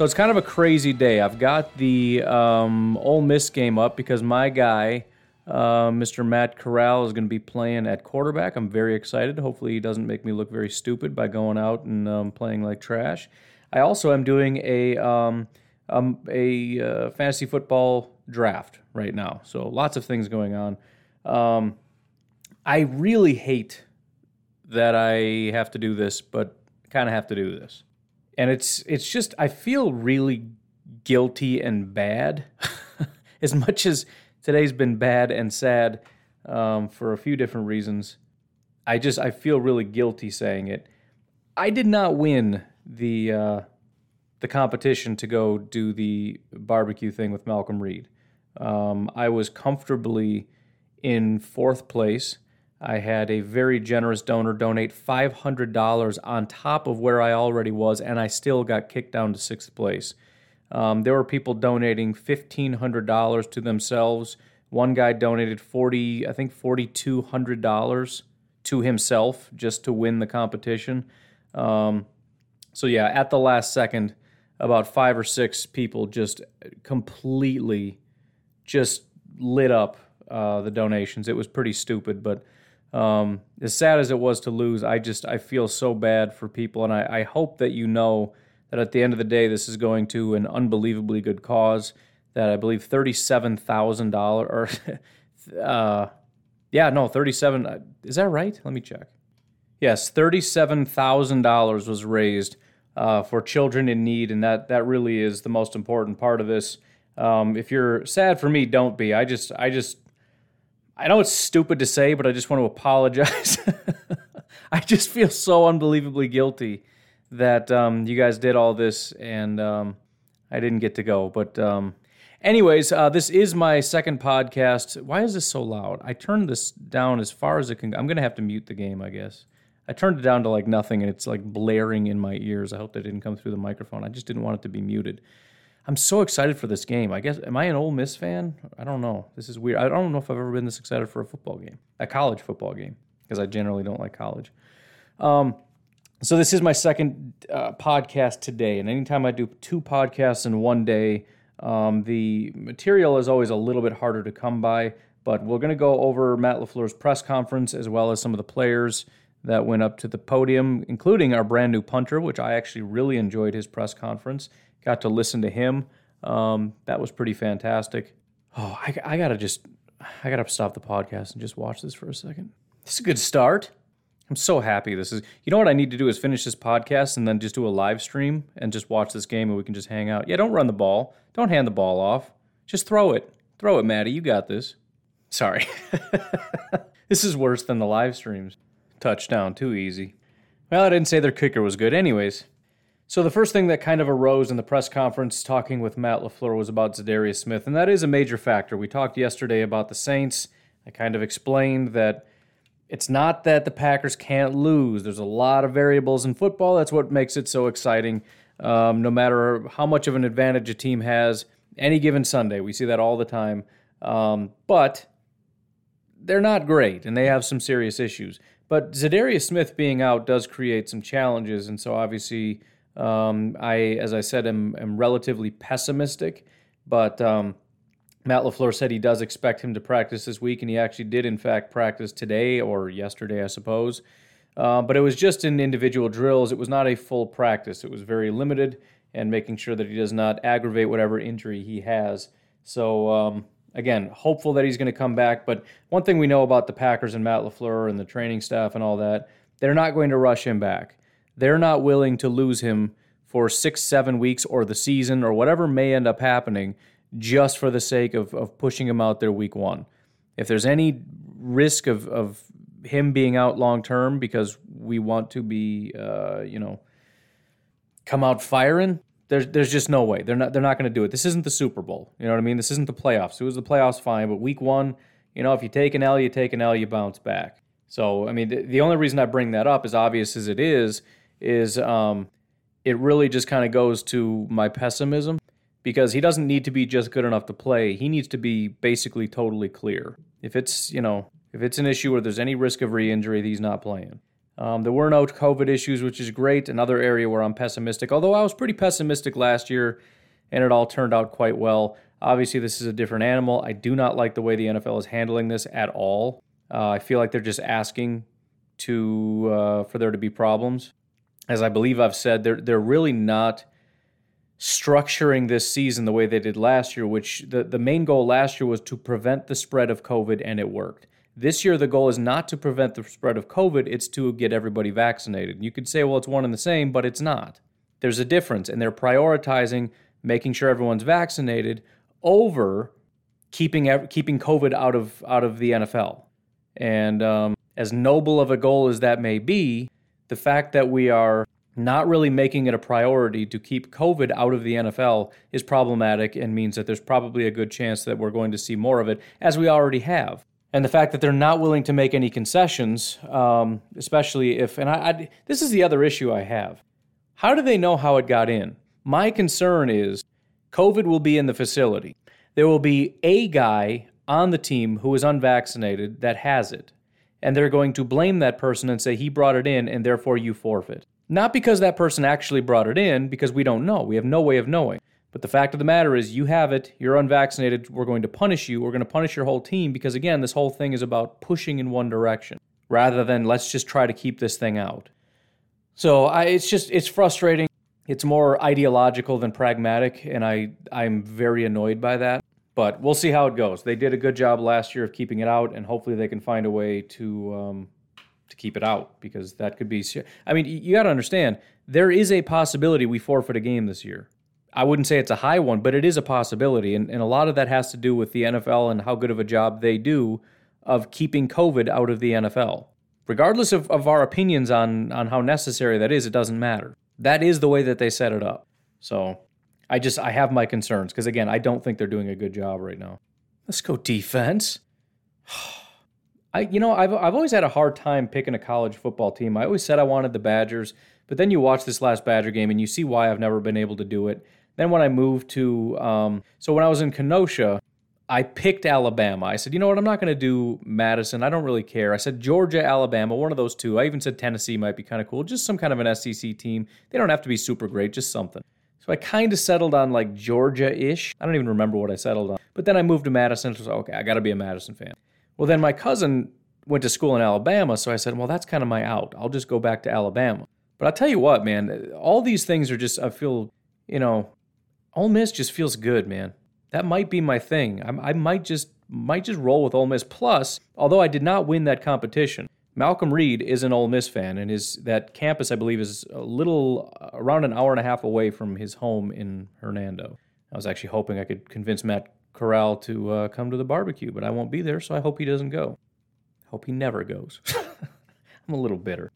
So it's kind of a crazy day. I've got the um, Ole Miss game up because my guy, uh, Mr. Matt Corral, is going to be playing at quarterback. I'm very excited. Hopefully, he doesn't make me look very stupid by going out and um, playing like trash. I also am doing a um, um, a uh, fantasy football draft right now. So lots of things going on. Um, I really hate that I have to do this, but kind of have to do this. And it's it's just I feel really guilty and bad, as much as today's been bad and sad um, for a few different reasons. I just I feel really guilty saying it. I did not win the uh, the competition to go do the barbecue thing with Malcolm Reed. Um, I was comfortably in fourth place. I had a very generous donor donate $500 on top of where I already was, and I still got kicked down to sixth place. Um, there were people donating $1,500 to themselves. One guy donated 40, I think $4,200 to himself just to win the competition. Um, so yeah, at the last second, about five or six people just completely just lit up uh, the donations. It was pretty stupid, but um, as sad as it was to lose, I just I feel so bad for people, and I, I hope that you know that at the end of the day, this is going to an unbelievably good cause. That I believe thirty-seven thousand dollars, or uh, yeah, no, thirty-seven. Uh, is that right? Let me check. Yes, thirty-seven thousand dollars was raised uh, for children in need, and that that really is the most important part of this. Um, if you're sad for me, don't be. I just I just I know it's stupid to say, but I just want to apologize. I just feel so unbelievably guilty that um, you guys did all this and um, I didn't get to go. But, um, anyways, uh, this is my second podcast. Why is this so loud? I turned this down as far as it can. I'm going to have to mute the game, I guess. I turned it down to like nothing and it's like blaring in my ears. I hope that didn't come through the microphone. I just didn't want it to be muted. I'm so excited for this game. I guess am I an Ole Miss fan? I don't know. This is weird. I don't know if I've ever been this excited for a football game, a college football game, because I generally don't like college. Um, so this is my second uh, podcast today, and anytime I do two podcasts in one day, um, the material is always a little bit harder to come by. But we're going to go over Matt LaFleur's press conference as well as some of the players that went up to the podium, including our brand new punter, which I actually really enjoyed his press conference. Got to listen to him. Um, that was pretty fantastic. Oh, I, I gotta just, I gotta stop the podcast and just watch this for a second. This is a good start. I'm so happy. This is, you know what I need to do is finish this podcast and then just do a live stream and just watch this game and we can just hang out. Yeah, don't run the ball. Don't hand the ball off. Just throw it. Throw it, Maddie. You got this. Sorry. this is worse than the live streams. Touchdown, too easy. Well, I didn't say their kicker was good, anyways. So the first thing that kind of arose in the press conference talking with Matt LaFleur was about Za'Darius Smith, and that is a major factor. We talked yesterday about the Saints. I kind of explained that it's not that the Packers can't lose. There's a lot of variables in football. That's what makes it so exciting. Um, no matter how much of an advantage a team has, any given Sunday, we see that all the time. Um, but they're not great, and they have some serious issues. But Za'Darius Smith being out does create some challenges, and so obviously, um, I, as I said, am, am relatively pessimistic. But um, Matt LaFleur said he does expect him to practice this week, and he actually did, in fact, practice today or yesterday, I suppose. Uh, but it was just in individual drills. It was not a full practice. It was very limited, and making sure that he does not aggravate whatever injury he has. So um, again, hopeful that he's going to come back. But one thing we know about the Packers and Matt LaFleur and the training staff and all that, they're not going to rush him back. They're not willing to lose him for six, seven weeks or the season or whatever may end up happening just for the sake of, of pushing him out there week one. If there's any risk of, of him being out long term because we want to be, uh, you know, come out firing, there's there's just no way. They're not they're not going to do it. This isn't the Super Bowl. You know what I mean? This isn't the playoffs. It was the playoffs, fine, but week one, you know, if you take an L, you take an L, you bounce back. So I mean, the, the only reason I bring that up, as obvious as it is, is um, it really just kind of goes to my pessimism because he doesn't need to be just good enough to play. He needs to be basically totally clear. If it's you know if it's an issue where there's any risk of re-injury, he's not playing. Um, there were no COVID issues, which is great. Another area where I'm pessimistic, although I was pretty pessimistic last year, and it all turned out quite well. Obviously, this is a different animal. I do not like the way the NFL is handling this at all. Uh, I feel like they're just asking to uh, for there to be problems. As I believe I've said, they're they're really not structuring this season the way they did last year, which the, the main goal last year was to prevent the spread of COVID, and it worked. This year, the goal is not to prevent the spread of COVID, it's to get everybody vaccinated. You could say, well, it's one and the same, but it's not. There's a difference, and they're prioritizing making sure everyone's vaccinated over keeping keeping COVID out of out of the NFL. And um, as noble of a goal as that may be, the fact that we are not really making it a priority to keep COVID out of the NFL is problematic and means that there's probably a good chance that we're going to see more of it, as we already have and the fact that they're not willing to make any concessions, um, especially if, and I, I, this is the other issue I have. How do they know how it got in? My concern is COVID will be in the facility. There will be a guy on the team who is unvaccinated that has it. And they're going to blame that person and say he brought it in and therefore you forfeit. Not because that person actually brought it in, because we don't know. We have no way of knowing. But the fact of the matter is, you have it, you're unvaccinated, we're going to punish you, we're going to punish your whole team because, again, this whole thing is about pushing in one direction rather than let's just try to keep this thing out. So I, it's just, it's frustrating. It's more ideological than pragmatic, and I, I'm very annoyed by that. But we'll see how it goes. They did a good job last year of keeping it out, and hopefully they can find a way to um, to keep it out because that could be. I mean, you got to understand there is a possibility we forfeit a game this year. I wouldn't say it's a high one, but it is a possibility. And, and a lot of that has to do with the NFL and how good of a job they do of keeping COVID out of the NFL. Regardless of, of our opinions on, on how necessary that is, it doesn't matter. That is the way that they set it up. So I just I have my concerns because again, I don't think they're doing a good job right now. Let's go defense. I you know, I've I've always had a hard time picking a college football team. I always said I wanted the Badgers, but then you watch this last Badger game and you see why I've never been able to do it. Then when I moved to, um, so when I was in Kenosha, I picked Alabama. I said, you know what, I'm not going to do Madison. I don't really care. I said Georgia, Alabama, one of those two. I even said Tennessee might be kind of cool. Just some kind of an SEC team. They don't have to be super great, just something. So I kind of settled on like Georgia ish. I don't even remember what I settled on. But then I moved to Madison. So okay, I got to be a Madison fan. Well, then my cousin went to school in Alabama. So I said, well, that's kind of my out. I'll just go back to Alabama. But I'll tell you what, man, all these things are just, I feel, you know, Ole Miss just feels good, man. That might be my thing. I, I might just might just roll with Ole Miss. Plus, although I did not win that competition, Malcolm Reed is an Ole Miss fan, and his that campus I believe is a little around an hour and a half away from his home in Hernando. I was actually hoping I could convince Matt Corral to uh, come to the barbecue, but I won't be there, so I hope he doesn't go. Hope he never goes. I'm a little bitter.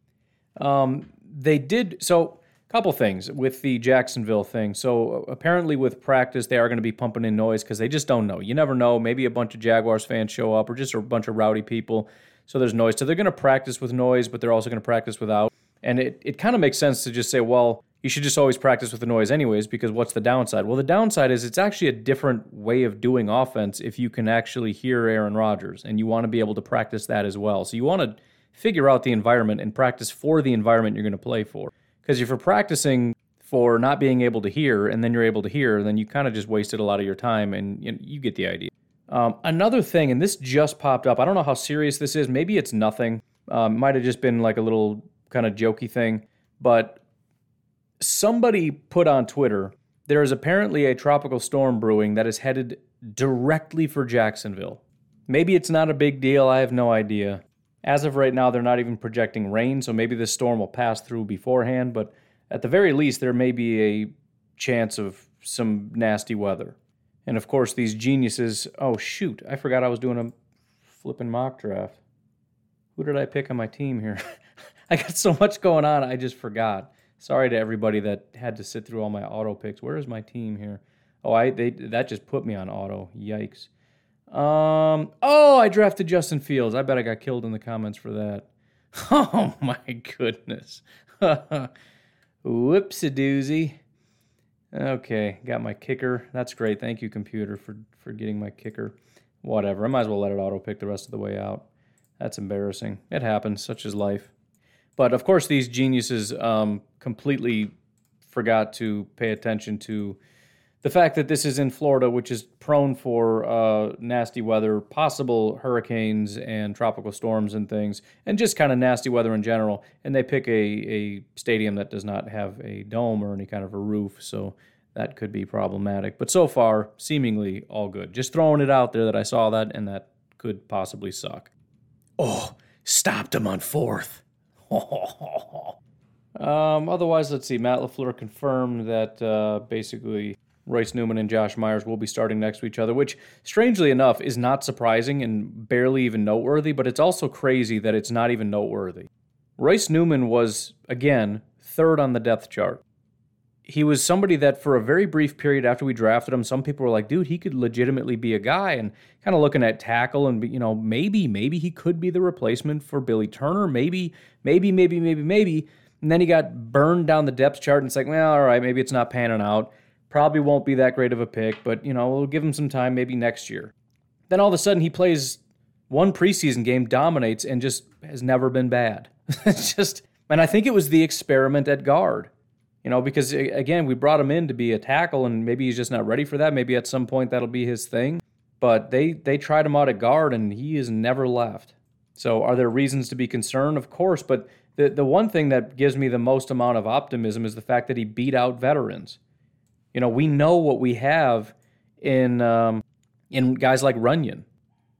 Um, they did so couple things with the Jacksonville thing. So apparently with practice they are going to be pumping in noise because they just don't know. You never know. Maybe a bunch of Jaguars fans show up or just a bunch of rowdy people. So there's noise. So they're going to practice with noise, but they're also going to practice without. And it, it kind of makes sense to just say, well, you should just always practice with the noise anyways, because what's the downside? Well, the downside is it's actually a different way of doing offense if you can actually hear Aaron Rodgers, and you want to be able to practice that as well. So you want to figure out the environment and practice for the environment you're going to play for. Because if you're practicing for not being able to hear and then you're able to hear, then you kind of just wasted a lot of your time and you, know, you get the idea. Um, another thing, and this just popped up. I don't know how serious this is. Maybe it's nothing. Um, might have just been like a little kind of jokey thing. But somebody put on Twitter There is apparently a tropical storm brewing that is headed directly for Jacksonville. Maybe it's not a big deal, I have no idea. As of right now, they're not even projecting rain, so maybe this storm will pass through beforehand, but at the very least, there may be a chance of some nasty weather. And of course, these geniuses. Oh, shoot, I forgot I was doing a flipping mock draft. Who did I pick on my team here? I got so much going on, I just forgot. Sorry to everybody that had to sit through all my auto picks. Where is my team here? Oh, I they that just put me on auto. Yikes. Um. Oh, I drafted Justin Fields. I bet I got killed in the comments for that. Oh my goodness. Whoopsie doozy. Okay, got my kicker. That's great. Thank you, computer, for for getting my kicker. Whatever. I might as well let it auto pick the rest of the way out. That's embarrassing. It happens. Such is life. But of course, these geniuses um, completely forgot to pay attention to the fact that this is in Florida, which is prone for uh, nasty weather, possible hurricanes and tropical storms and things, and just kind of nasty weather in general. And they pick a, a stadium that does not have a dome or any kind of a roof, so that could be problematic. But so far, seemingly all good. Just throwing it out there that I saw that, and that could possibly suck. Oh, stopped him on fourth. um, otherwise, let's see. Matt LaFleur confirmed that uh, basically Royce Newman and Josh Myers will be starting next to each other, which, strangely enough, is not surprising and barely even noteworthy, but it's also crazy that it's not even noteworthy. Royce Newman was, again, third on the depth chart. He was somebody that, for a very brief period after we drafted him, some people were like, dude, he could legitimately be a guy. And kind of looking at tackle and, you know, maybe, maybe he could be the replacement for Billy Turner. Maybe, maybe, maybe, maybe, maybe. And then he got burned down the depth chart, and it's like, well, all right, maybe it's not panning out. Probably won't be that great of a pick, but you know, we'll give him some time maybe next year. Then all of a sudden he plays one preseason game, dominates, and just has never been bad. it's just, and I think it was the experiment at guard. You know, because again, we brought him in to be a tackle, and maybe he's just not ready for that. Maybe at some point that'll be his thing. But they they tried him out at guard, and he has never left. So, are there reasons to be concerned? Of course, but the the one thing that gives me the most amount of optimism is the fact that he beat out veterans. You know, we know what we have in um, in guys like Runyan.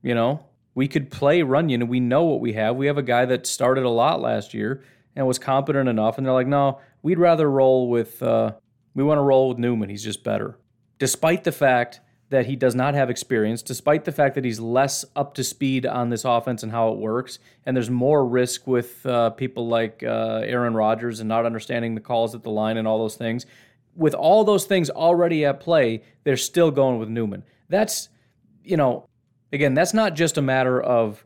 You know, we could play Runyan, and we know what we have. We have a guy that started a lot last year and was competent enough, and they're like, no, we'd rather roll with. Uh, we want to roll with Newman. He's just better, despite the fact that he does not have experience, despite the fact that he's less up to speed on this offense and how it works, and there's more risk with uh, people like uh, Aaron Rodgers and not understanding the calls at the line and all those things with all those things already at play, they're still going with Newman. That's, you know, again, that's not just a matter of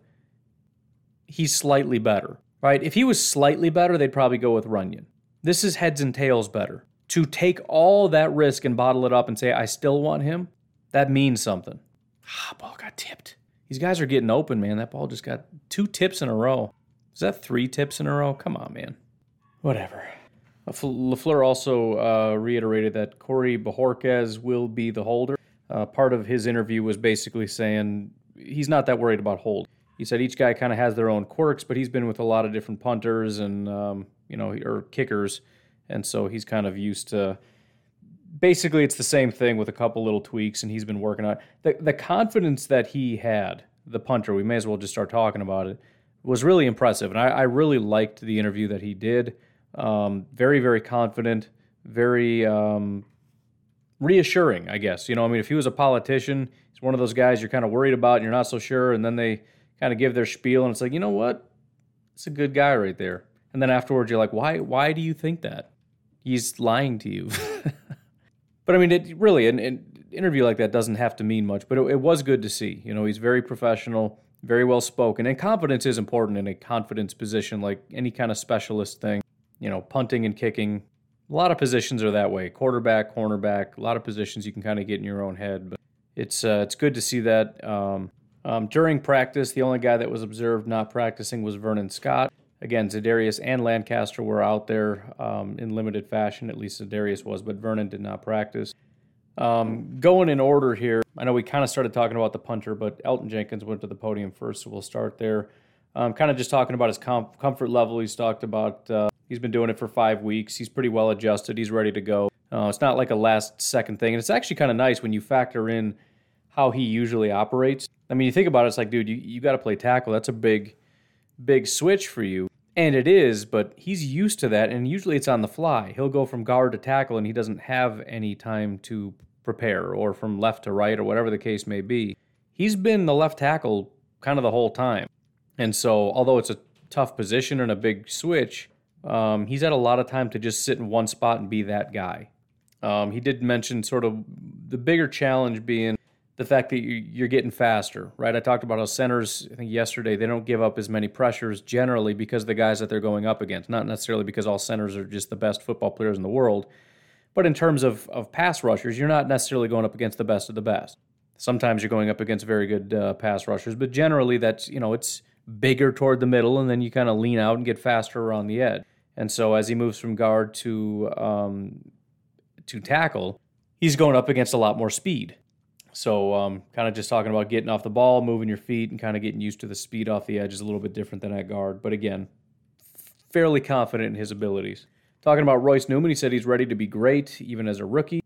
he's slightly better, right? If he was slightly better, they'd probably go with Runyan. This is heads and tails better. To take all that risk and bottle it up and say, I still want him, that means something. Ah, ball got tipped. These guys are getting open, man. That ball just got two tips in a row. Is that three tips in a row? Come on, man. Whatever. LaFleur also uh, reiterated that Corey Bojorquez will be the holder. Uh, part of his interview was basically saying he's not that worried about hold. He said each guy kind of has their own quirks, but he's been with a lot of different punters and um, you know or kickers, and so he's kind of used to. Basically, it's the same thing with a couple little tweaks, and he's been working on the the confidence that he had. The punter, we may as well just start talking about it. Was really impressive, and I, I really liked the interview that he did. Um, very, very confident, very um, reassuring, I guess. You know, I mean, if he was a politician, he's one of those guys you're kind of worried about and you're not so sure, and then they kind of give their spiel, and it's like, you know what? It's a good guy right there. And then afterwards, you're like, why? Why do you think that? He's lying to you. but I mean, it really an, an, interview like that doesn't have to mean much, but it, it was good to see. You know, he's very professional, very well spoken, and confidence is important in a confidence position, like any kind of specialist thing you know, punting and kicking. A lot of positions are that way. Quarterback, cornerback, a lot of positions you can kind of get in your own head. But it's uh, it's good to see that. Um, um, during practice, the only guy that was observed not practicing was Vernon Scott. Again, Za'Darius and Lancaster were out there um, in limited fashion. At least Za'Darius was, but Vernon did not practice. Um, going in order here, I know we kind of started talking about the punter, but Elgton Jenkins went to the podium first, so we'll start there. Um, kind of just talking about his comfort level. He's talked about uh, He's been doing it for five weeks. He's pretty well adjusted. He's ready to go. Uh, it's not like a last second thing. And it's actually kind of nice when you factor in how he usually operates. I mean, you think about it, it's like, dude, you, you got to play tackle. That's a big, big switch for you. And it is, but he's used to that. And usually it's on the fly. He'll go from guard to tackle and he doesn't have any time to prepare or from left to right or whatever the case may be. He's been the left tackle kind of the whole time. And so, although it's a tough position and a big switch, um, he's had a lot of time to just sit in one spot and be that guy. Um, he did mention sort of the bigger challenge being the fact that you're getting faster, right? I talked about how centers, I think yesterday, they don't give up as many pressures generally because the guys that they're going up against. Not necessarily because all centers are just the best football players in the world, but in terms of, of pass rushers, you're not necessarily going up against the best of the best. Sometimes you're going up against very good uh, pass rushers, but generally that's, you know, it's bigger toward the middle and then you kind of lean out and get faster around the edge. And so as he moves from guard to um, to tackle, he's going up against a lot more speed. So, um, kind of just talking about getting off the ball, moving your feet, and kind of getting used to the speed off the edge is a little bit different than at guard. But again, fairly confident in his abilities. Talking about Royce Newman, he said he's ready to be great, even as a rookie.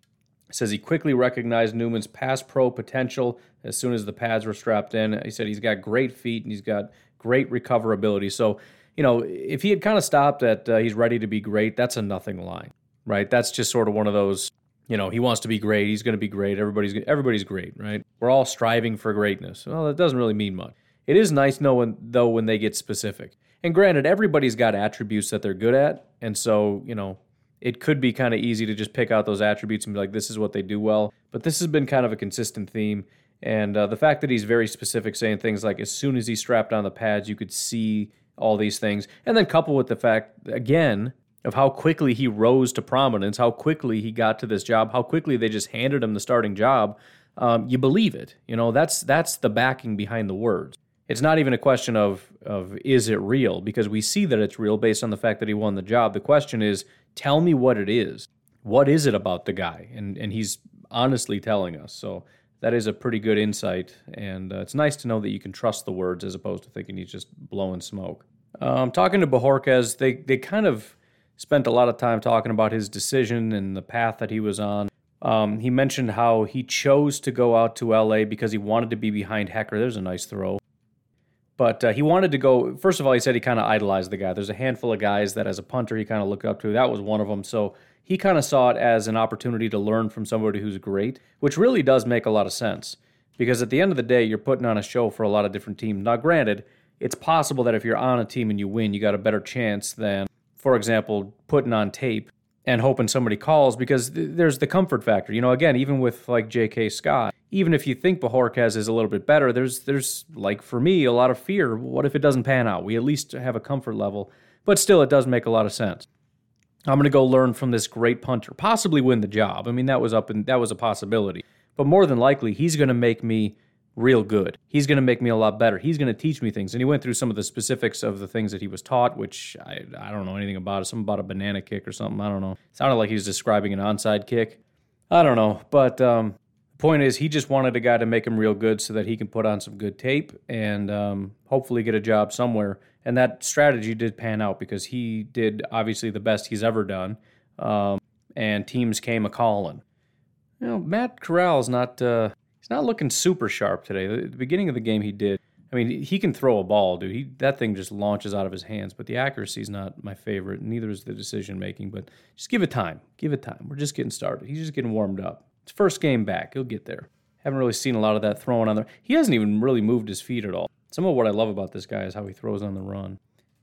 Says he quickly recognized Newman's pass pro potential as soon as the pads were strapped in. He said he's got great feet and he's got great recoverability. So, you know, if he had kind of stopped at uh, he's ready to be great, that's a nothing line, right? That's just sort of one of those you know, he wants to be great. He's going to be great. Everybody's everybody's great, right? We're all striving for greatness. Well, that doesn't really mean much. It is nice knowing though when they get specific. And granted, everybody's got attributes that they're good at, and so you know, it could be kind of easy to just pick out those attributes and be like, this is what they do well. But this has been kind of a consistent theme. And uh, the fact that he's very specific, saying things like, as soon as he strapped on the pads, you could see all these things. And then couple with the fact, again, of how quickly he rose to prominence, how quickly he got to this job, how quickly they just handed him the starting job, um, you believe it. You know, that's that's the backing behind the words. It's not even a question of of is it real because we see that it's real based on the fact that he won the job. The question is, tell me what it is. What is it about the guy? And and he's honestly telling us. So that is a pretty good insight, and uh, it's nice to know that you can trust the words as opposed to thinking he's just blowing smoke. Um, talking to Bojorquez, they they kind of spent a lot of time talking about his decision and the path that he was on. Um, he mentioned how he chose to go out to LA because he wanted to be behind Hekker. There's a nice throw. But uh, he wanted to go. First of all, he said he kind of idolized the guy. There's a handful of guys that, as a punter, he kind of looked up to. That was one of them. So he kind of saw it as an opportunity to learn from somebody who's great, which really does make a lot of sense. Because at the end of the day, you're putting on a show for a lot of different teams. Now, granted, it's possible that if you're on a team and you win, you got a better chance than for example, putting on tape and hoping somebody calls because th- there's the comfort factor. You know, again, even with like J.K. Scott, even if you think Bojorquez is a little bit better, there's there's like for me a lot of fear. What if it doesn't pan out? We at least have a comfort level, but still, it does make a lot of sense. I'm going to go learn from this great punter, possibly win the job. I mean, that was up and that was a possibility, but more than likely, he's going to make me real good. He's going to make me a lot better. He's going to teach me things. And he went through some of the specifics of the things that he was taught, which I, I don't know anything about. Something about a banana kick or something. I don't know. It sounded like he was describing an onside kick. I don't know. But um, the point is, he just wanted a guy to make him real good so that he can put on some good tape and um, hopefully get a job somewhere. And that strategy did pan out because he did obviously the best he's ever done. Um, and teams came a calling. You know, Matt Corral's not. Uh, He's not looking super sharp today. The beginning of the game, he did. I mean, he can throw a ball, dude. He that thing just launches out of his hands. But the accuracy is not my favorite. Neither is the decision making. But just give it time. Give it time. We're just getting started. He's just getting warmed up. It's first game back. He'll get there. Haven't really seen a lot of that throwing on there. He hasn't even really moved his feet at all. Some of what I love about this guy is how he throws on the run.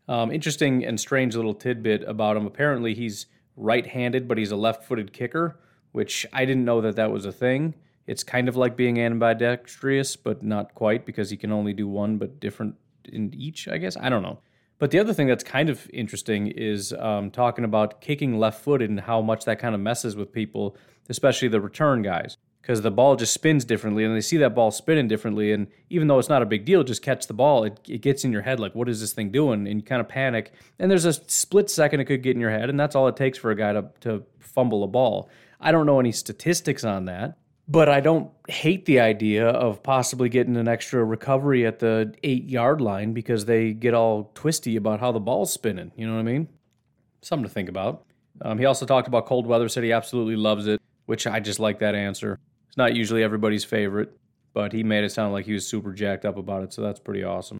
Um, interesting and strange little tidbit about him. Apparently, he's right-handed, but he's a left-footed kicker, which I didn't know that that was a thing. It's kind of like being ambidextrous, but not quite because he can only do one, but different in each, I guess. I don't know. But the other thing that's kind of interesting is um, talking about kicking left footed and how much that kind of messes with people, especially the return guys, because the ball just spins differently and they see that ball spinning differently. And even though it's not a big deal, just catch the ball, it, it gets in your head like, what is this thing doing? And you kind of panic. And there's a split second it could get in your head, and that's all it takes for a guy to, to fumble a ball. I don't know any statistics on that. But I don't hate the idea of possibly getting an extra recovery at the eight yard line because they get all twisty about how the ball's spinning. You know what I mean? Something to think about. Um, he also talked about cold weather, said he absolutely loves it, which I just like that answer. It's not usually everybody's favorite, but he made it sound like he was super jacked up about it, so that's pretty awesome.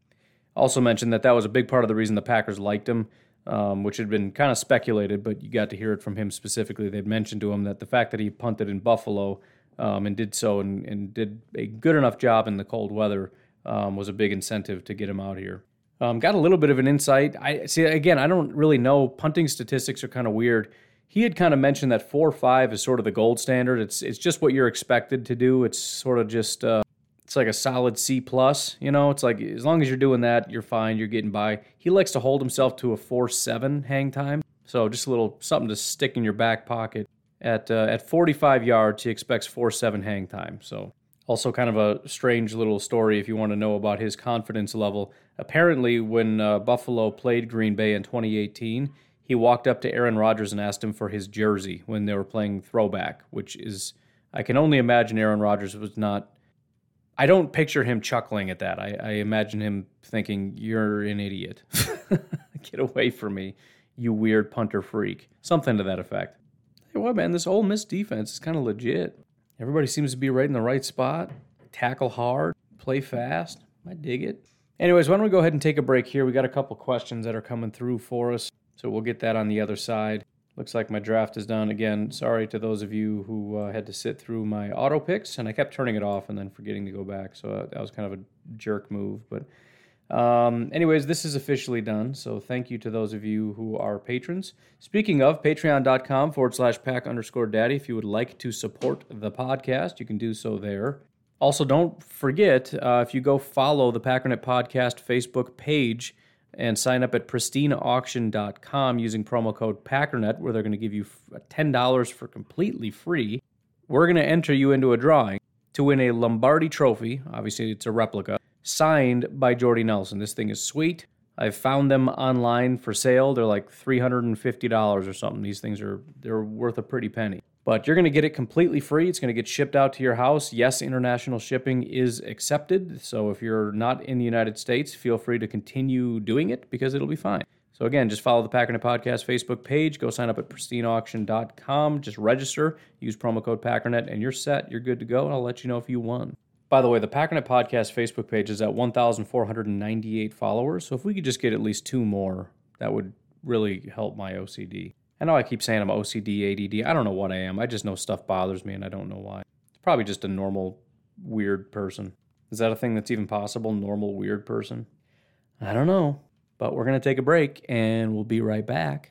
Also mentioned that that was a big part of the reason the Packers liked him, um, which had been kind of speculated, but you got to hear it from him specifically. They'd mentioned to him that the fact that he punted in Buffalo um, and did so and, and, did a good enough job in the cold weather um, was a big incentive to get him out here. Um, got a little bit of an insight. I see again. I don't really know. Punting statistics are kind of weird. He had kind of mentioned that four five is sort of the gold standard. It's it's just what you're expected to do. It's sort of just uh, it's like a solid C plus. You know, it's like as long as you're doing that, you're fine. You're getting by. He likes to hold himself to a four seven hang time. So just a little something to stick in your back pocket. At uh, at 45 yards, he expects four seven hang time. So also, kind of a strange little story if you want to know about his confidence level. Apparently, when uh, Buffalo played Green Bay in 2018, he walked up to Aaron Rodgers and asked him for his jersey when they were playing throwback, which is, I can only imagine Aaron Rodgers was not. I don't picture him chuckling at that. I, I imagine him thinking, You're an idiot. Get away from me, you weird punter freak. Something to that effect. Hey, what, man? This Ole Miss defense is kind of legit. Everybody seems to be right in the right spot. Tackle hard, play fast. I dig it. Anyways, why don't we go ahead and take a break here? We got a couple questions that are coming through for us, so we'll get that on the other side. Looks like my draft is done. Again, sorry to those of you who uh, had to sit through my auto picks, and I kept turning it off and then forgetting to go back. So uh, that was kind of a jerk move. But, um, anyways, this is officially done. So thank you to those of you who are patrons. Speaking of, patreon.com forward slash pack underscore daddy. If you would like to support the podcast, you can do so there. Also, don't forget uh, if you go follow the Packernet Podcast Facebook page and sign up at pristineauction.com using promo code Packernet, where they're going to give you $10 for completely free, we're going to enter you into a drawing to win a Lombardi trophy. Obviously, it's a replica signed by Jordy Nelson. This thing is sweet. I've found them online for sale. They're like $350 or something. These things are they're worth a pretty penny. But you're going to get it completely free. It's going to get shipped out to your house. Yes, international shipping is accepted. So if you're not in the United States, feel free to continue doing it because it'll be fine. So again, just follow the Packernet Podcast Facebook page. Go sign up at pristineauction.com. Just register. Use promo code Packernet, and you're set. You're good to go. And I'll let you know if you won. By the way, the Packernet Podcast Facebook page is at 1,498 followers. So if we could just get at least two more, that would really help my OCD. I know I keep saying I'm OCD, ADD. I don't know what I am. I just know stuff bothers me and I don't know why. It's probably just a normal, weird person. Is that a thing that's even possible? Normal, weird person? I don't know. But we're going to take a break and we'll be right back.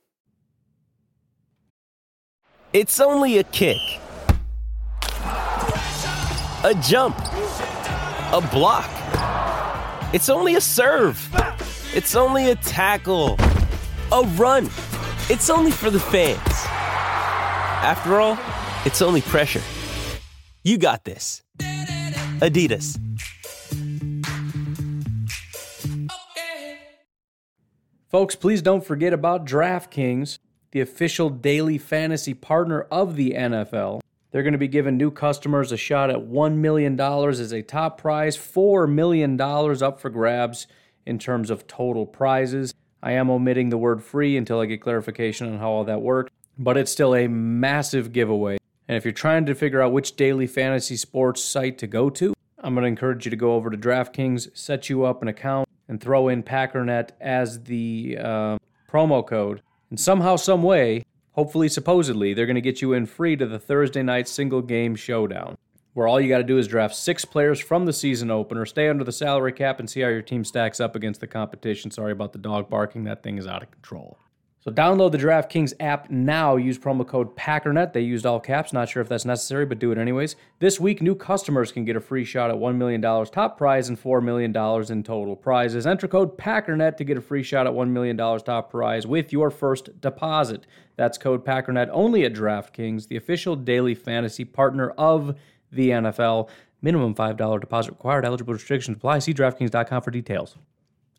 It's only a kick, a jump, a block. It's only a serve. It's only a tackle, a run. It's only for the fans. After all, it's only pressure. You got this. Adidas. Folks, please don't forget about DraftKings. The official daily fantasy partner of the NFL. They're going to be giving new customers a shot at $1 million as a top prize, $4 million up for grabs in terms of total prizes. I am omitting the word free until I get clarification on how all that works, but it's still a massive giveaway. And if you're trying to figure out which daily fantasy sports site to go to, I'm going to encourage you to go over to DraftKings, set you up an account, and throw in Packernet as the uh, promo code. And somehow, some way, hopefully, supposedly, they're going to get you in free to the Thursday night single game showdown, where all you got to do is draft six players from the season opener, stay under the salary cap, and see how your team stacks up against the competition. Sorry about the dog barking, that thing is out of control. So download the DraftKings app now. Use promo code PACKERNET. They used all caps. Not sure if that's necessary, but do it anyways. This week, new customers can get a free shot at $1 million top prize and $4 million in total prizes. Enter code PACKERNET to get a free shot at $1 million top prize with your first deposit. That's code PACKERNET only at DraftKings, the official daily fantasy partner of the NFL. Minimum $5 deposit required. Eligible restrictions apply. See DraftKings.com for details.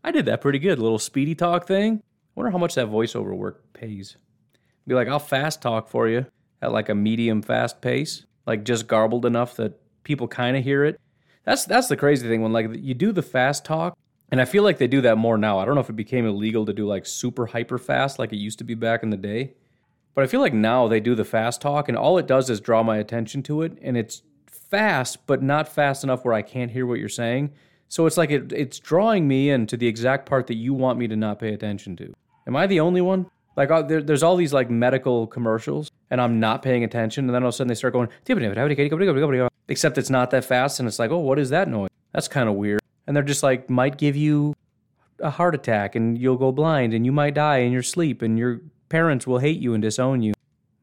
I did that pretty good. little speedy talk thing wonder how much that voiceover work pays. Be like, I'll fast talk for you at like a medium fast pace, like just garbled enough that people kind of hear it. That's that's the crazy thing when like you do the fast talk, and I feel like they do that more now. I don't know if it became illegal to do like super hyper fast like it used to be back in the day, but I feel like now they do the fast talk, and all it does is draw my attention to it, and it's fast, but not fast enough where I can't hear what you're saying. So it's like it, it's drawing me into the exact part that you want me to not pay attention to. Am I the only one? Like uh, there, there's all these like medical commercials, and I'm not paying attention, and then all of a sudden they start going, except it's not that fast, and it's like, oh, what is that noise? That's kind of weird. And they're just like, might give you a heart attack, and you'll go blind, and you might die in your sleep, and your parents will hate you and disown you.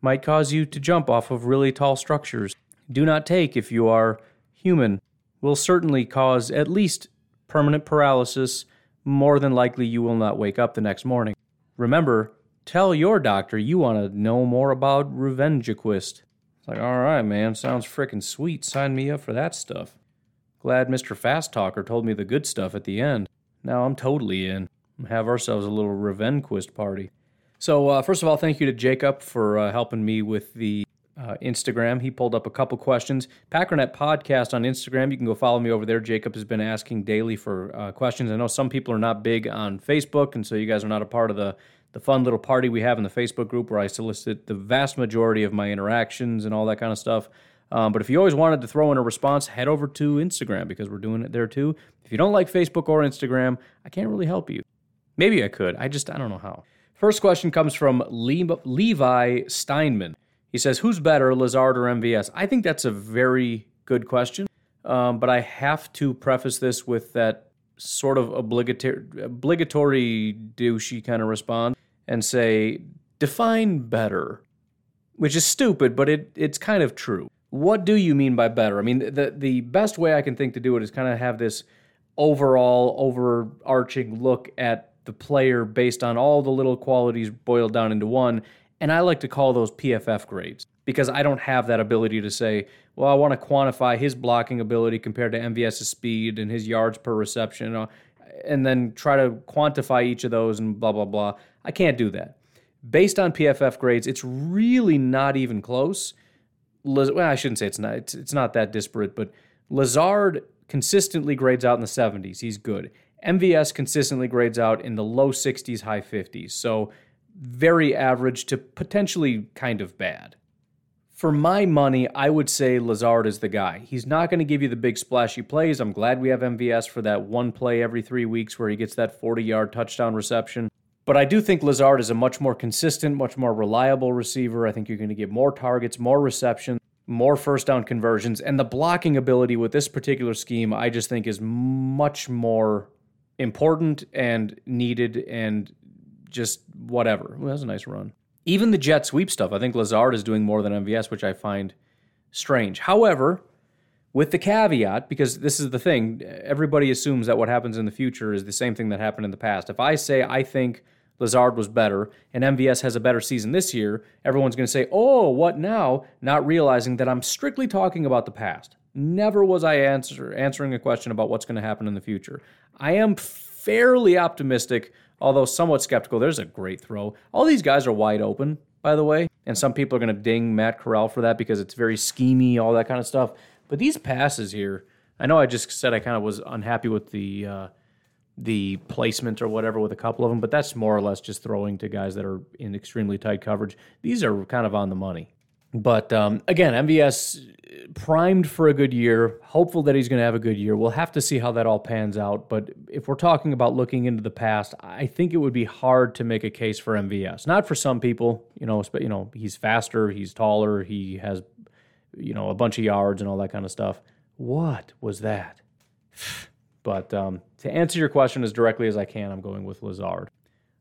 Might cause you to jump off of really tall structures. Do not take if you are human. Will certainly cause at least permanent paralysis. More than likely, you will not wake up the next morning. Remember, tell your doctor you want to know more about Revengequist. It's like, all right, man, sounds frickin' sweet. Sign me up for that stuff. Glad Mr. Fast Talker told me the good stuff at the end. Now I'm totally in. Have ourselves a little Revengequist party. So, uh, first of all, thank you to Jacob for uh, helping me with the uh, Instagram. He pulled up a couple questions. Packernet Podcast on Instagram. You can go follow me over there. Jacob has been asking daily for uh, questions. I know some people are not big on Facebook, and so you guys are not a part of the the fun little party we have in the Facebook group where I solicit the vast majority of my interactions and all that kind of stuff. Um, but if you always wanted to throw in a response, head over to Instagram because we're doing it there too. If you don't like Facebook or Instagram, I can't really help you. Maybe I could. I just, I don't know how. First question comes from Le- Levi Steinman. He says, Who's better, Lazard or MVS? I think that's a very good question. Um, but I have to preface this with that sort of obligatory, obligatory douchey kind of response and say, define better, which is stupid, but it, it's kind of true. What do you mean by better? I mean, the, the best way I can think to do it is kind of have this overall, overarching look at the player based on all the little qualities boiled down into one. And I like to call those PFF grades because I don't have that ability to say, well, I want to quantify his blocking ability compared to MVS's speed and his yards per reception, uh, and then try to quantify each of those and blah, blah, blah. I can't do that. Based on PFF grades, it's really not even close. well, I shouldn't say it's not. It's, it's not that disparate, but Lazard consistently grades out in the 70s. He's good. MVS consistently grades out in the low 60s, high 50s. So very average to potentially kind of bad. For my money, I would say Lazard is the guy. He's not going to give you the big splashy plays. I'm glad we have MVS for that one play every three weeks where he gets that 40 yard touchdown reception. But I do think Lazard is a much more consistent, much more reliable receiver. I think you're going to get more targets, more reception, more first down conversions. And the blocking ability with this particular scheme, I just think is much more important and needed and just whatever. Well, that's a nice run. Even the jet sweep stuff, I think Lazard is doing more than MVS, which I find strange. However, with the caveat, because this is the thing, everybody assumes that what happens in the future is the same thing that happened in the past. If I say I think Lazard was better and MVS has a better season this year, everyone's going to say, oh, what now? Not realizing that I'm strictly talking about the past. Never was I answer, answering a question about what's going to happen in the future. I am fairly optimistic, although somewhat skeptical. There's a great throw. All these guys are wide open, by the way, and some people are going to ding Matt Corral for that because it's very schemy, all that kind of stuff. But these passes here, I know I just said I kind of was unhappy with the uh, the placement or whatever with a couple of them, but that's more or less just throwing to guys that are in extremely tight coverage. These are kind of on the money. But um, again, MVS primed for a good year, hopeful that he's going to have a good year. We'll have to see how that all pans out. But if we're talking about looking into the past, I think it would be hard to make a case for MVS. Not for some people, you know, you know, he's faster, he's taller, he has, you know, a bunch of yards and all that kind of stuff. What was that? But um, to answer your question as directly as I can, I'm going with Lazard.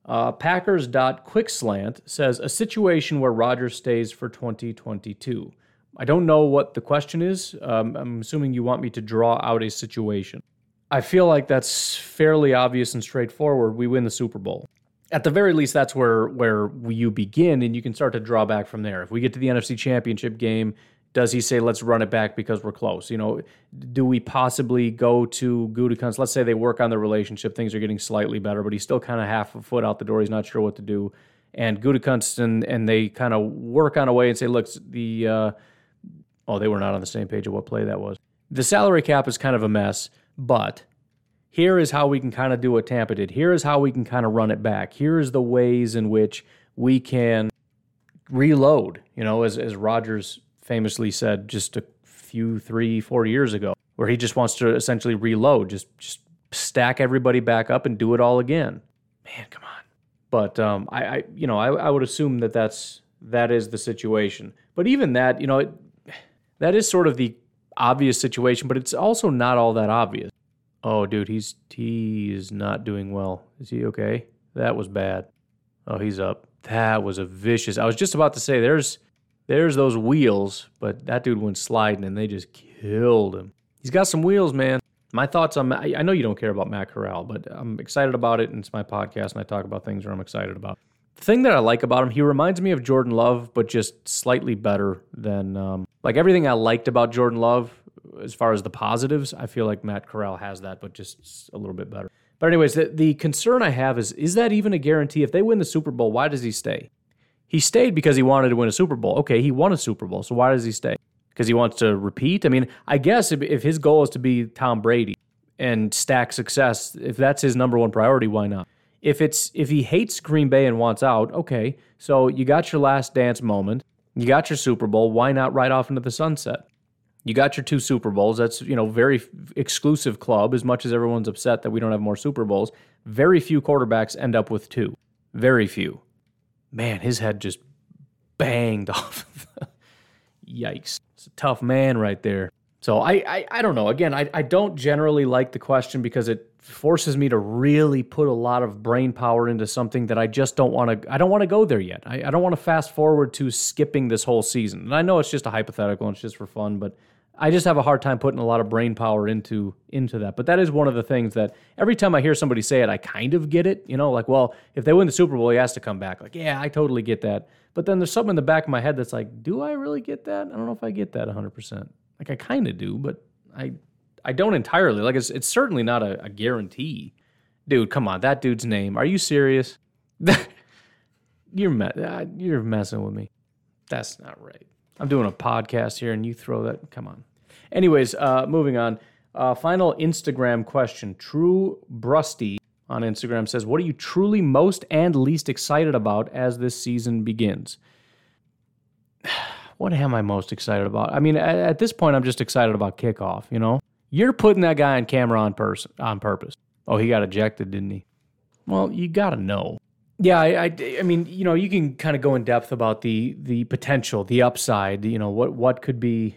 Uh, Packers.quickslant says a situation where Rodgers stays for 2022. I don't know what the question is. Um, I'm assuming you want me to draw out a situation. I feel like that's fairly obvious and straightforward. We win the Super Bowl. At the very least, that's where where you begin, and you can start to draw back from there. If we get to the NFC Championship game does he say let's run it back because we're close? You know, do we possibly go to Gutekunst? Let's say they work on the relationship, things are getting slightly better, but he's still kind of half a foot out the door. He's not sure what to do. And Gutekunst and and they kind of work on a way and say, look, the uh, oh, they were not on the same page of what play that was. The salary cap is kind of a mess, but here is how we can kind of do what Tampa did. Here is how we can kind of run it back. Here is the ways in which we can reload. You know, as as Rodgers famously said just a few, three, four years ago, where he just wants to essentially reload, just just stack everybody back up and do it all again. Man, come on. But um, I, I, you know, I, I would assume that that's that is the situation. But even that, you know, it, that is sort of the obvious situation, but it's also not all that obvious. Oh, dude, he's he is not doing well. Is he okay? That was bad. Oh, he's up. That was a vicious. I was just about to say there's there's those wheels, but that dude went sliding and they just killed him. He's got some wheels, man. My thoughts on I know you don't care about Matt Corral, but I'm excited about it, and it's my podcast, and I talk about things where I'm excited about. The thing that I like about him, he reminds me of Jordan Love, but just slightly better than um, like everything I liked about Jordan Love as far as the positives. I feel like Matt Corral has that, but just a little bit better. But anyways, the, the concern I have is is that even a guarantee? If they win the Super Bowl, why does he stay? He stayed because he wanted to win a Super Bowl. Okay, he won a Super Bowl, so why does he stay? Because he wants to repeat? I mean, I guess if, if his goal is to be Tom Brady and stack success, if that's his number one priority, why not? If it's if he hates Green Bay and wants out, okay, so you got your last dance moment, you got your Super Bowl, why not ride off into the sunset? You got your two Super Bowls. That's you know very exclusive club. As much as everyone's upset that we don't have more Super Bowls, very few quarterbacks end up with two. Very few man, his head just banged off. Yikes. It's a tough man right there. So I, I, I don't know. Again, I, I don't generally like the question because it forces me to really put a lot of brain power into something that I just don't want to. I don't want to go there yet. I, I don't want to fast forward to skipping this whole season. And I know it's just a hypothetical and it's just for fun, but I just have a hard time putting a lot of brain power into into that. But that is one of the things that every time I hear somebody say it, I kind of get it. You know, like, well, if they win the Super Bowl, he has to come back. Like, yeah, I totally get that. But then there's something in the back of my head that's like, do I really get that? I don't know if I get that 100%. Like, I kind of do, but I I don't entirely. Like, it's it's certainly not a, a guarantee. Dude, come on, that dude's name. Are you serious? you're me- uh, you're messing with me. That's not right. I'm doing a podcast here, and you throw that. Come on. Anyways, uh, moving on. Uh, final Instagram question. True Brusty on Instagram says, What are you truly most and least excited about as this season begins? what am I most excited about? I mean, at, at, this point, I'm just excited about kickoff, you know? You're putting that guy on camera on, pers- on purpose. Oh, he got ejected, didn't he? Well, you got to know. Yeah, I, I, I, mean, you know, you can kind of go in depth about the the potential, the upside. You know, what what could be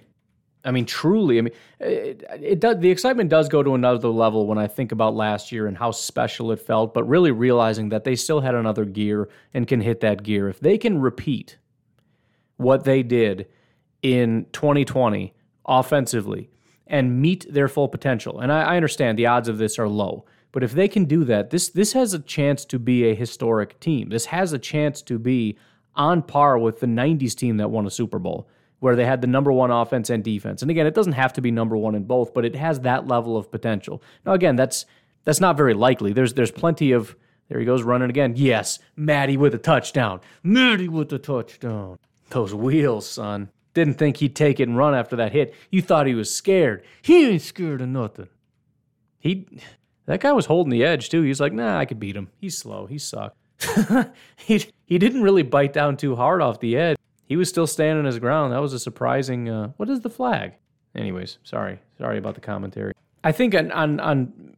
I mean, truly, I mean, it, it, does. The excitement does go to another level when I think about last year and how special it felt. But really realizing that they still had another gear and can hit that gear. If they can repeat what they did in 2020 offensively and meet their full potential, and I, I understand the odds of this are low, but if they can do that, this this has a chance to be a historic team. This has a chance to be on par with the '90s team that won a Super Bowl where they had the number one offense and defense. And again, it doesn't have to be number one in both, but it has that level of potential. Now, again, that's That's not very likely. There's there's plenty of there he goes running again. Yes, Maddie with a touchdown. Maddie with a touchdown. Those wheels, son. Didn't think he'd take it and run after that hit. You thought he was scared. He ain't scared of nothing. He that guy was holding the edge too. He's like, nah, I could beat him. He's slow. He sucked. he he didn't really bite down too hard off the edge. He was still standing his ground. That was a surprising. Uh, what is the flag? Anyways, sorry, sorry about the commentary. I think on on on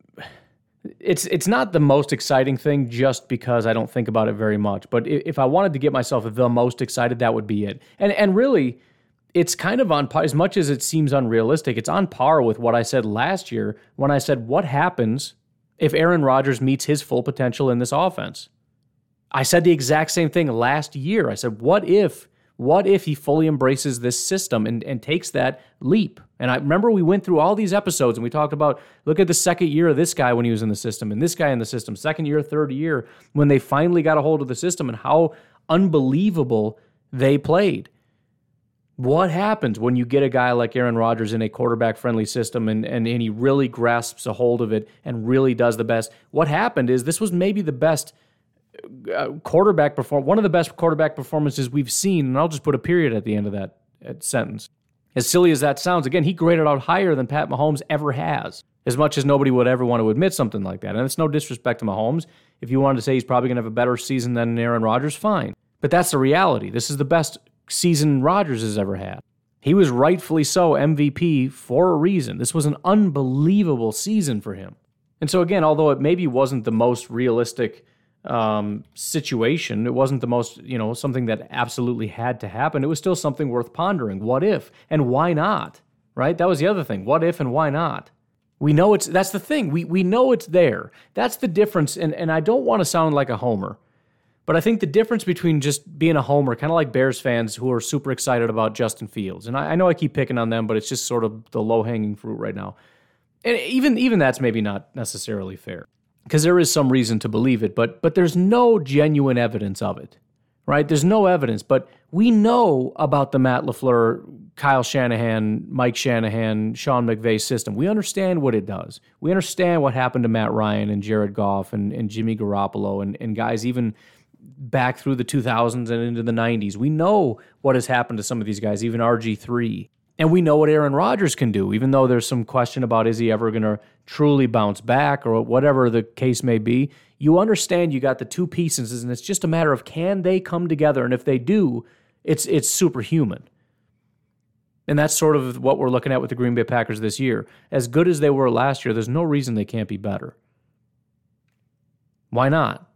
it's it's not the most exciting thing just because I don't think about it very much. But if I wanted to get myself the most excited, that would be it. And and really, it's kind of on par as much as it seems unrealistic. It's on par with what I said last year when I said, "What happens if Aaron Rodgers meets his full potential in this offense?" I said the exact same thing last year. I said, "What if?" What if he fully embraces this system and, and takes that leap? And I remember we went through all these episodes and we talked about look at the second year of this guy when he was in the system and this guy in the system, second year, third year, when they finally got a hold of the system and how unbelievable they played. What happens when you get a guy like Aaron Rodgers in a quarterback friendly system and, and, and he really grasps a hold of it and really does the best? What happened is this was maybe the best uh, quarterback perform one of the best quarterback performances we've seen, and I'll just put a period at the end of that sentence. As silly as that sounds, again, he graded out higher than Pat Mahomes ever has. As much as nobody would ever want to admit something like that, and it's no disrespect to Mahomes. If you wanted to say he's probably going to have a better season than Aaron Rodgers, fine. But that's the reality. This is the best season Rodgers has ever had. He was rightfully so MVP for a reason. This was an unbelievable season for him. And so, again, although it maybe wasn't the most realistic um, situation. It wasn't the most, you know, something that absolutely had to happen. It was still something worth pondering. What if and why not? Right? That was the other thing. What if and why not? We know it's that's the thing. We we know it's there. That's the difference. And and I don't want to sound like a homer, but I think the difference between just being a homer, kind of like Bears fans who are super excited about Justin Fields, and I, I know I keep picking on them, but it's just sort of the low hanging fruit right now. And even even that's maybe not necessarily fair because there is some reason to believe it, but but there's no genuine evidence of it, right? There's no evidence, but we know about the Matt LaFleur, Kyle Shanahan, Mike Shanahan, Sean McVay system. We understand what it does. We understand what happened to Matt Ryan and Jared Goff and, and Jimmy Garoppolo and, and guys even back through the 2000s and into the 90s. We know what has happened to some of these guys, even RG3. And we know what Aaron Rodgers can do, even though there's some question about is he ever going to truly bounce back or whatever the case may be. You understand you got the two pieces, and it's just a matter of can they come together, and if they do, it's it's superhuman. And that's sort of what we're looking at with the Green Bay Packers this year. As good as they were last year, there's no reason they can't be better. Why not?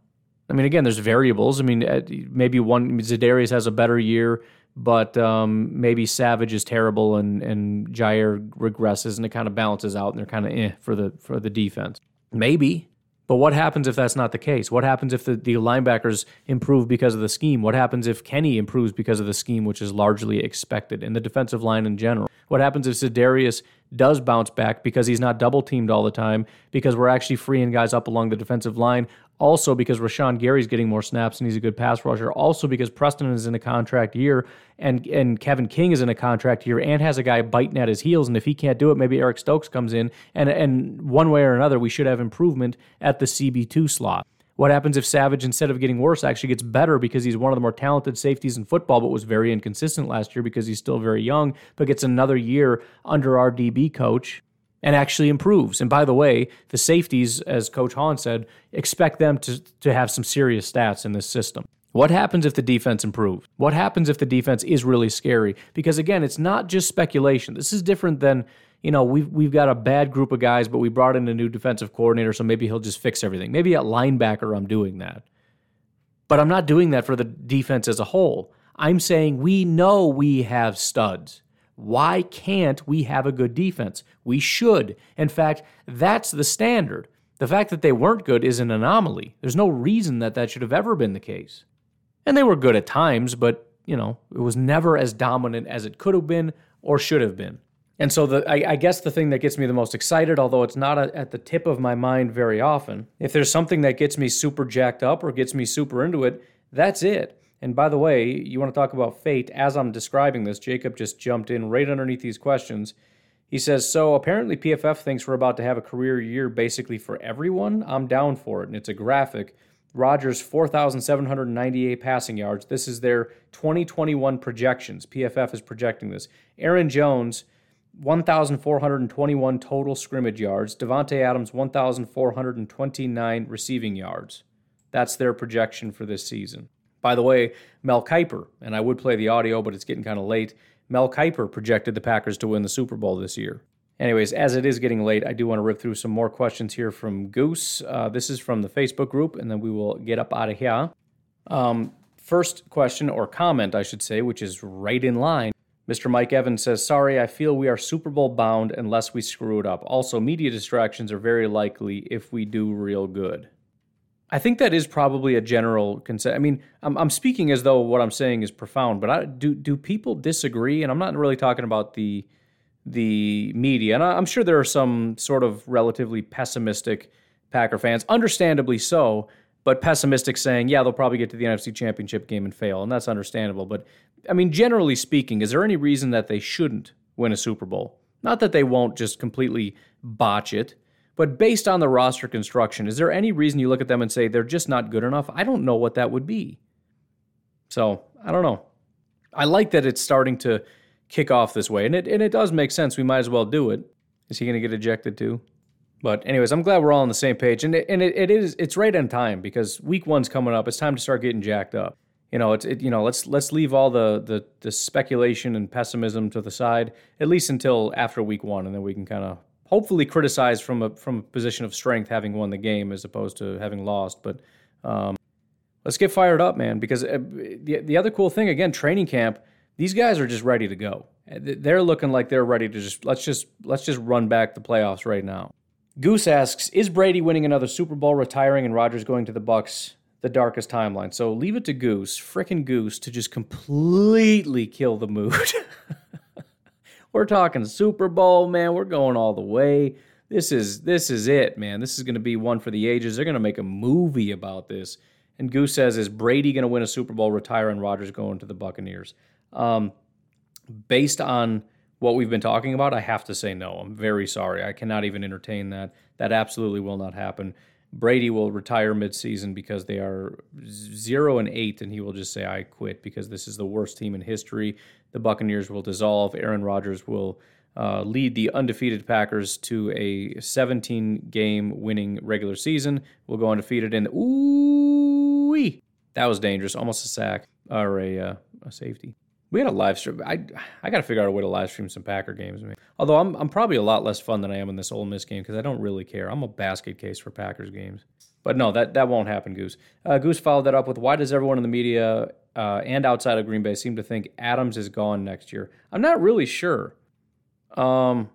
I mean, again, there's variables. I mean, maybe one Za'Darius has a better year but um, maybe Savage is terrible and and Jaire regresses and it kind of balances out and they're kind of eh for the for the defense. Maybe. But what happens if that's not the case? What happens if the, the linebackers improve because of the scheme? What happens if Kenny improves because of the scheme, which is largely expected, in the defensive line in general? What happens if Za'Darius does bounce back because he's not double teamed all the time, because we're actually freeing guys up along the defensive line, also because Rashan Gary's getting more snaps and he's a good pass rusher, also because Preston is in a contract year and and Kevin King is in a contract year and has a guy biting at his heels. And if he can't do it, maybe Eric Stokes comes in and and one way or another, we should have improvement at the CB2 slot. What happens if Savage, instead of getting worse, actually gets better because he's one of the more talented safeties in football, but was very inconsistent last year because he's still very young, but gets another year under our DB coach and actually improves. And by the way, the safeties, as Coach Hahn said, expect them to, to have some serious stats in this system. What happens if the defense improves? What happens if the defense is really scary? Because again, it's not just speculation. This is different than, you know, we've, we've got a bad group of guys, but we brought in a new defensive coordinator, so maybe he'll just fix everything. Maybe at linebacker, I'm doing that. But I'm not doing that for the defense as a whole. I'm saying we know we have studs. Why can't we have a good defense? We should. In fact, that's the standard. The fact that they weren't good is an anomaly. There's no reason that that should have ever been the case. And they were good at times, but, you know, it was never as dominant as it could have been or should have been. And so the, I, I, guess the thing that gets me the most excited, although it's not a, at the tip of my mind very often, if there's something that gets me super jacked up or gets me super into it, that's it. And by the way, you want to talk about fate. As I'm describing this, Jacob just jumped in right underneath these questions. He says, So apparently PFF thinks we're about to have a career year basically for everyone. I'm down for it. And it's a graphic. Rodgers, 4,798 passing yards. This is their 2021 projections. PFF is projecting this. Aaron Jones, 1,421 total scrimmage yards. Davante Adams, 1,429 receiving yards. That's their projection for this season. By the way, Mel Kiper, and I would play the audio, but it's getting kind of late. Mel Kiper projected the Packers to win the Super Bowl this year. Anyways, as it is getting late, I do want to rip through some more questions here from Goose. Uh, this is from the Facebook group, and then we will get up out of here. Um, first question, or comment, I should say, which is right in line. Mr. Mike Evans says, Sorry, I feel we are Super Bowl bound unless we screw it up. Also, media distractions are very likely if we do real good. I think that is probably a general consent. I mean, I'm, I'm speaking as though what I'm saying is profound, but I, do do people disagree? And I'm not really talking about the the media, and I'm sure there are some sort of relatively pessimistic Packer fans, understandably so, but pessimistic saying, yeah, they'll probably get to the NFC Championship game and fail, and that's understandable. But I mean, generally speaking, is there any reason that they shouldn't win a Super Bowl? Not that they won't just completely botch it but based on the roster construction, is there any reason you look at them and say they're just not good enough? I don't know what that would be. So I don't know. I like that it's starting to kick off this way, and it and it does make sense. We might as well do it. Is he going to get ejected too? But anyways, I'm glad we're all on the same page, and it, and it, it is it's right on time because week one's coming up. It's time to start getting jacked up. You know, it's it, you know let's let's leave all the, the the speculation and pessimism to the side at least until after week one, and then we can kind of hopefully criticize from a from a position of strength, having won the game as opposed to having lost. But um, let's get fired up, man. Because uh, the the other cool thing, again, training camp. These guys are just ready to go. They're looking like they're ready to just let's just let's just run back the playoffs right now. Goose asks, "Is Brady winning another Super Bowl, retiring, and Rodgers going to the Bucs the darkest timeline?" So leave it to Goose, frickin' Goose, to just completely kill the mood. We're talking Super Bowl, man. We're going all the way. This is this is it, man. This is going to be one for the ages. They're going to make a movie about this. And Goose says, "Is Brady going to win a Super Bowl, retire, and Rodgers going to the Buccaneers?" Um, based on what we've been talking about, I have to say no. I'm very sorry. I cannot even entertain that. That absolutely will not happen. Brady will retire midseason because they are zero and eight, and he will just say, "I quit," because this is the worst team in history. The Buccaneers will dissolve. Aaron Rodgers will uh, lead the undefeated Packers to a 17 game winning regular season. We'll go undefeated in the. ooh that was dangerous, almost a sack or a, uh, a safety. We had a live stream. I I got to figure out a way to live stream some Packer games. Although I'm I'm probably a lot less fun than I am in this Ole Miss game because I don't really care. I'm a basket case for Packers games. But no, that that won't happen, Goose. Uh, Goose followed that up with why does everyone in the media uh, and outside of Green Bay seem to think Adams is gone next year? I'm not really sure. Um,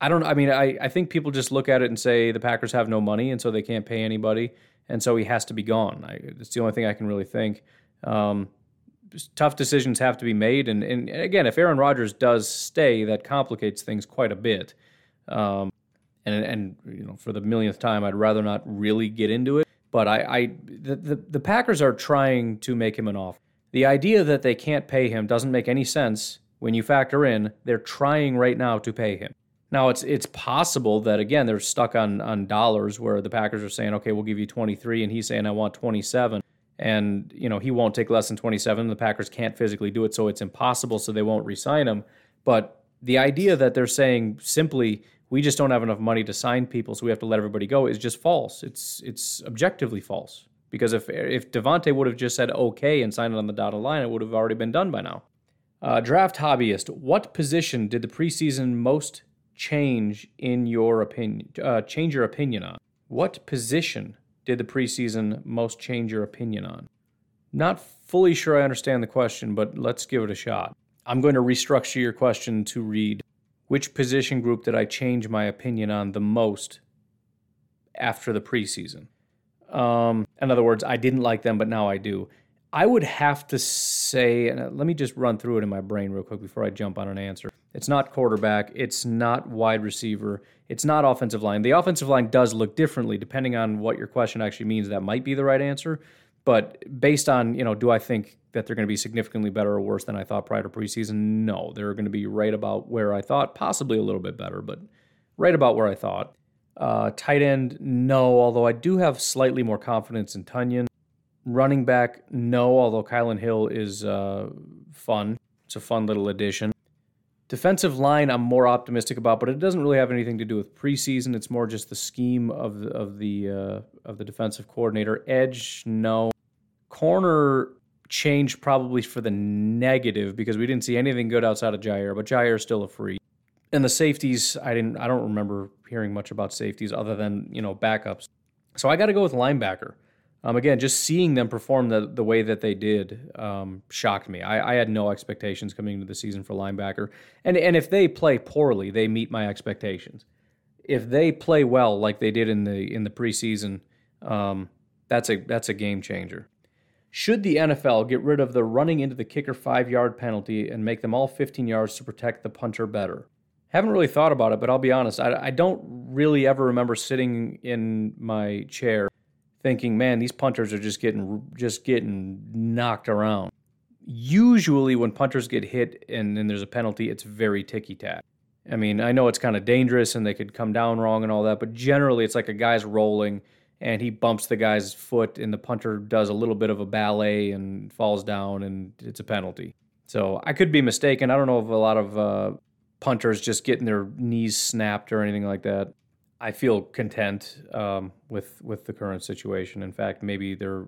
I don't. I mean, I I think people just look at it and say the Packers have no money and so they can't pay anybody and so he has to be gone. I, it's the only thing I can really think. Um, tough decisions have to be made. And, and again, if Aaron Rodgers does stay, that complicates things quite a bit. Um, and and you know, for the millionth time, I'd rather not really get into it. But I, I the, the, the Packers are trying to make him an offer. The idea that they can't pay him doesn't make any sense when you factor in they're trying right now to pay him. Now it's it's possible that again they're stuck on on dollars where the Packers are saying okay we'll give you 23 and he's saying I want 27 and you know he won't take less than 27 the packers can't physically do it so it's impossible so they won't re-sign him. But the idea that they're saying simply we just don't have enough money to sign people so we have to let everybody go is just false. It's it's objectively false. Because if if Davante would have just said okay and signed it on the dotted line it would have already been done by now. Uh, draft hobbyist what position did the preseason most change in your opinion uh, change your opinion on? What position did the preseason most change your opinion on? Not fully sure I understand the question, but let's give it a shot. I'm going to restructure your question to read Which position group did I change my opinion on the most after the preseason? Um, in other words, I didn't like them, but now I do. I would have to say, and let me just run through it in my brain real quick before I jump on an answer. It's not quarterback. It's not wide receiver. It's not offensive line. The offensive line does look differently depending on what your question actually means. That might be the right answer. But based on, you know, do I think that they're going to be significantly better or worse than I thought prior to preseason? No, they're going to be right about where I thought, possibly a little bit better, but right about where I thought. Uh, tight end, no, although I do have slightly more confidence in Tonyan. Running back, no, although Kylin Hill is uh, fun. It's a fun little addition. Defensive line, I'm more optimistic about, but it doesn't really have anything to do with preseason. It's more just the scheme of of the uh, of the defensive coordinator. Edge, no. Corner change probably for the negative because we didn't see anything good outside of Jaire, but Jaire is still a free. And the safeties, I didn't. I don't remember hearing much about safeties other than you know backups. So I got to go with linebacker. Um, again, just seeing them perform the, the way that they did um, shocked me. I, I, had no expectations coming into the season for linebacker, and and if they play poorly, they meet my expectations. If they play well, like they did in the in the preseason, um, that's a that's a game changer. Should the NFL get rid of the running into the kicker five yard penalty and make them all 15 yards to protect the punter better? Haven't really thought about it, but I'll be honest. I, I don't really ever remember sitting in my chair thinking, man, these punters are just getting just getting knocked around. Usually, when punters get hit and then there's a penalty, it's very ticky tack. I mean, I know it's kind of dangerous and they could come down wrong and all that, but generally, it's like a guy's rolling and he bumps the guy's foot, and the punter does a little bit of a ballet and falls down, and it's a penalty. So I could be mistaken. I don't know if a lot of uh, punters just getting their knees snapped or anything like that. I feel content um, with with the current situation. In fact, maybe they're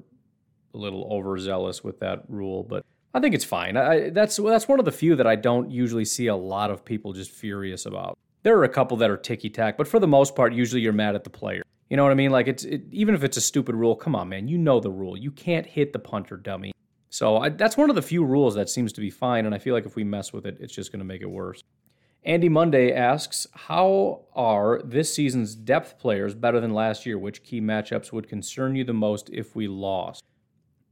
a little overzealous with that rule, but I think it's fine. I, that's that's one of the few that I don't usually see a lot of people just furious about. There are a couple that are ticky tack, but for the most part, usually you're mad at the player. You know what I mean? Like it's it, even if it's a stupid rule, come on, man, you know the rule. You can't hit the punter, dummy. So I, that's one of the few rules that seems to be fine, and I feel like if we mess with it, it's just going to make it worse. Andy Monday asks, How are this season's depth players better than last year? Which key matchups would concern you the most if we lost?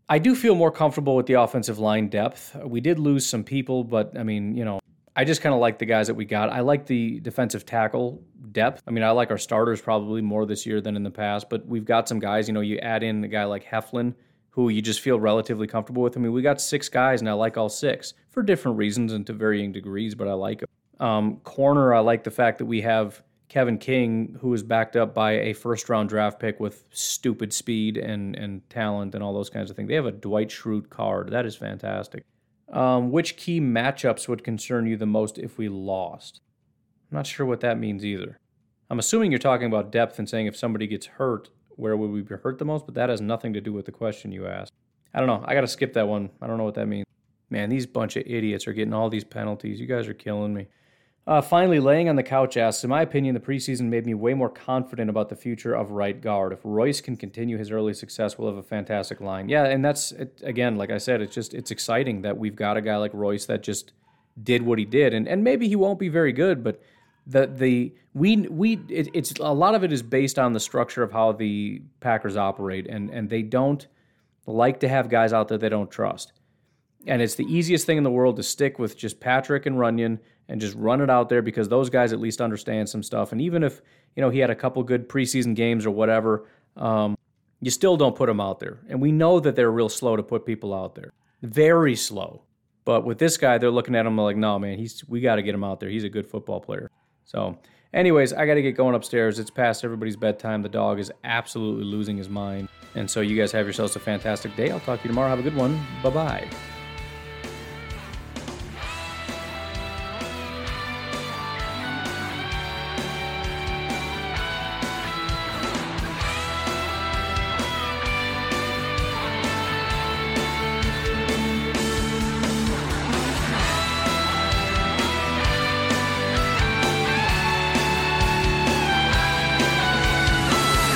I do feel more comfortable with the offensive line depth. We did lose some people, but I mean, you know, I just kind of like the guys that we got. I like the defensive tackle depth. I mean, I like our starters probably more this year than in the past, but we've got some guys, you know, you add in a guy like Heflin, who you just feel relatively comfortable with. I mean, we got six guys, and I like all six for different reasons and to varying degrees, but I like them. Um, corner, I like the fact that we have Kevin King, who is backed up by a first round draft pick with stupid speed and, and talent and all those kinds of things. They have a Dwight Schrute card. That is fantastic. Um, which key matchups would concern you the most if we lost? I'm not sure what that means either. I'm assuming you're talking about depth and saying if somebody gets hurt, where would we be hurt the most? But that has nothing to do with the question you asked. I don't know. I got to skip that one. I don't know what that means. Man, these bunch of idiots are getting all these penalties. You guys are killing me. Uh, finally, laying on the couch asks, in my opinion, the preseason made me way more confident about the future of right guard. If Royce can continue his early success, we'll have a fantastic line. Yeah, and that's it, again, like I said, it's just it's exciting that we've got a guy like Royce that just did what he did, and and maybe he won't be very good, but the the we we it, it's a lot of it is based on the structure of how the Packers operate, and and they don't like to have guys out there they don't trust. And it's the easiest thing in the world to stick with just Patrick and Runyan and just run it out there because those guys at least understand some stuff. And even if you know he had a couple good preseason games or whatever, um, you still don't put him out there. And we know that they're real slow to put people out there, very slow. But with this guy, they're looking at him like, no, man, he's we got to get him out there. He's a good football player. So, anyways, I got to get going upstairs. It's past everybody's bedtime. The dog is absolutely losing his mind. And so, you guys have yourselves a fantastic day. I'll talk to you tomorrow. Have a good one. Bye bye.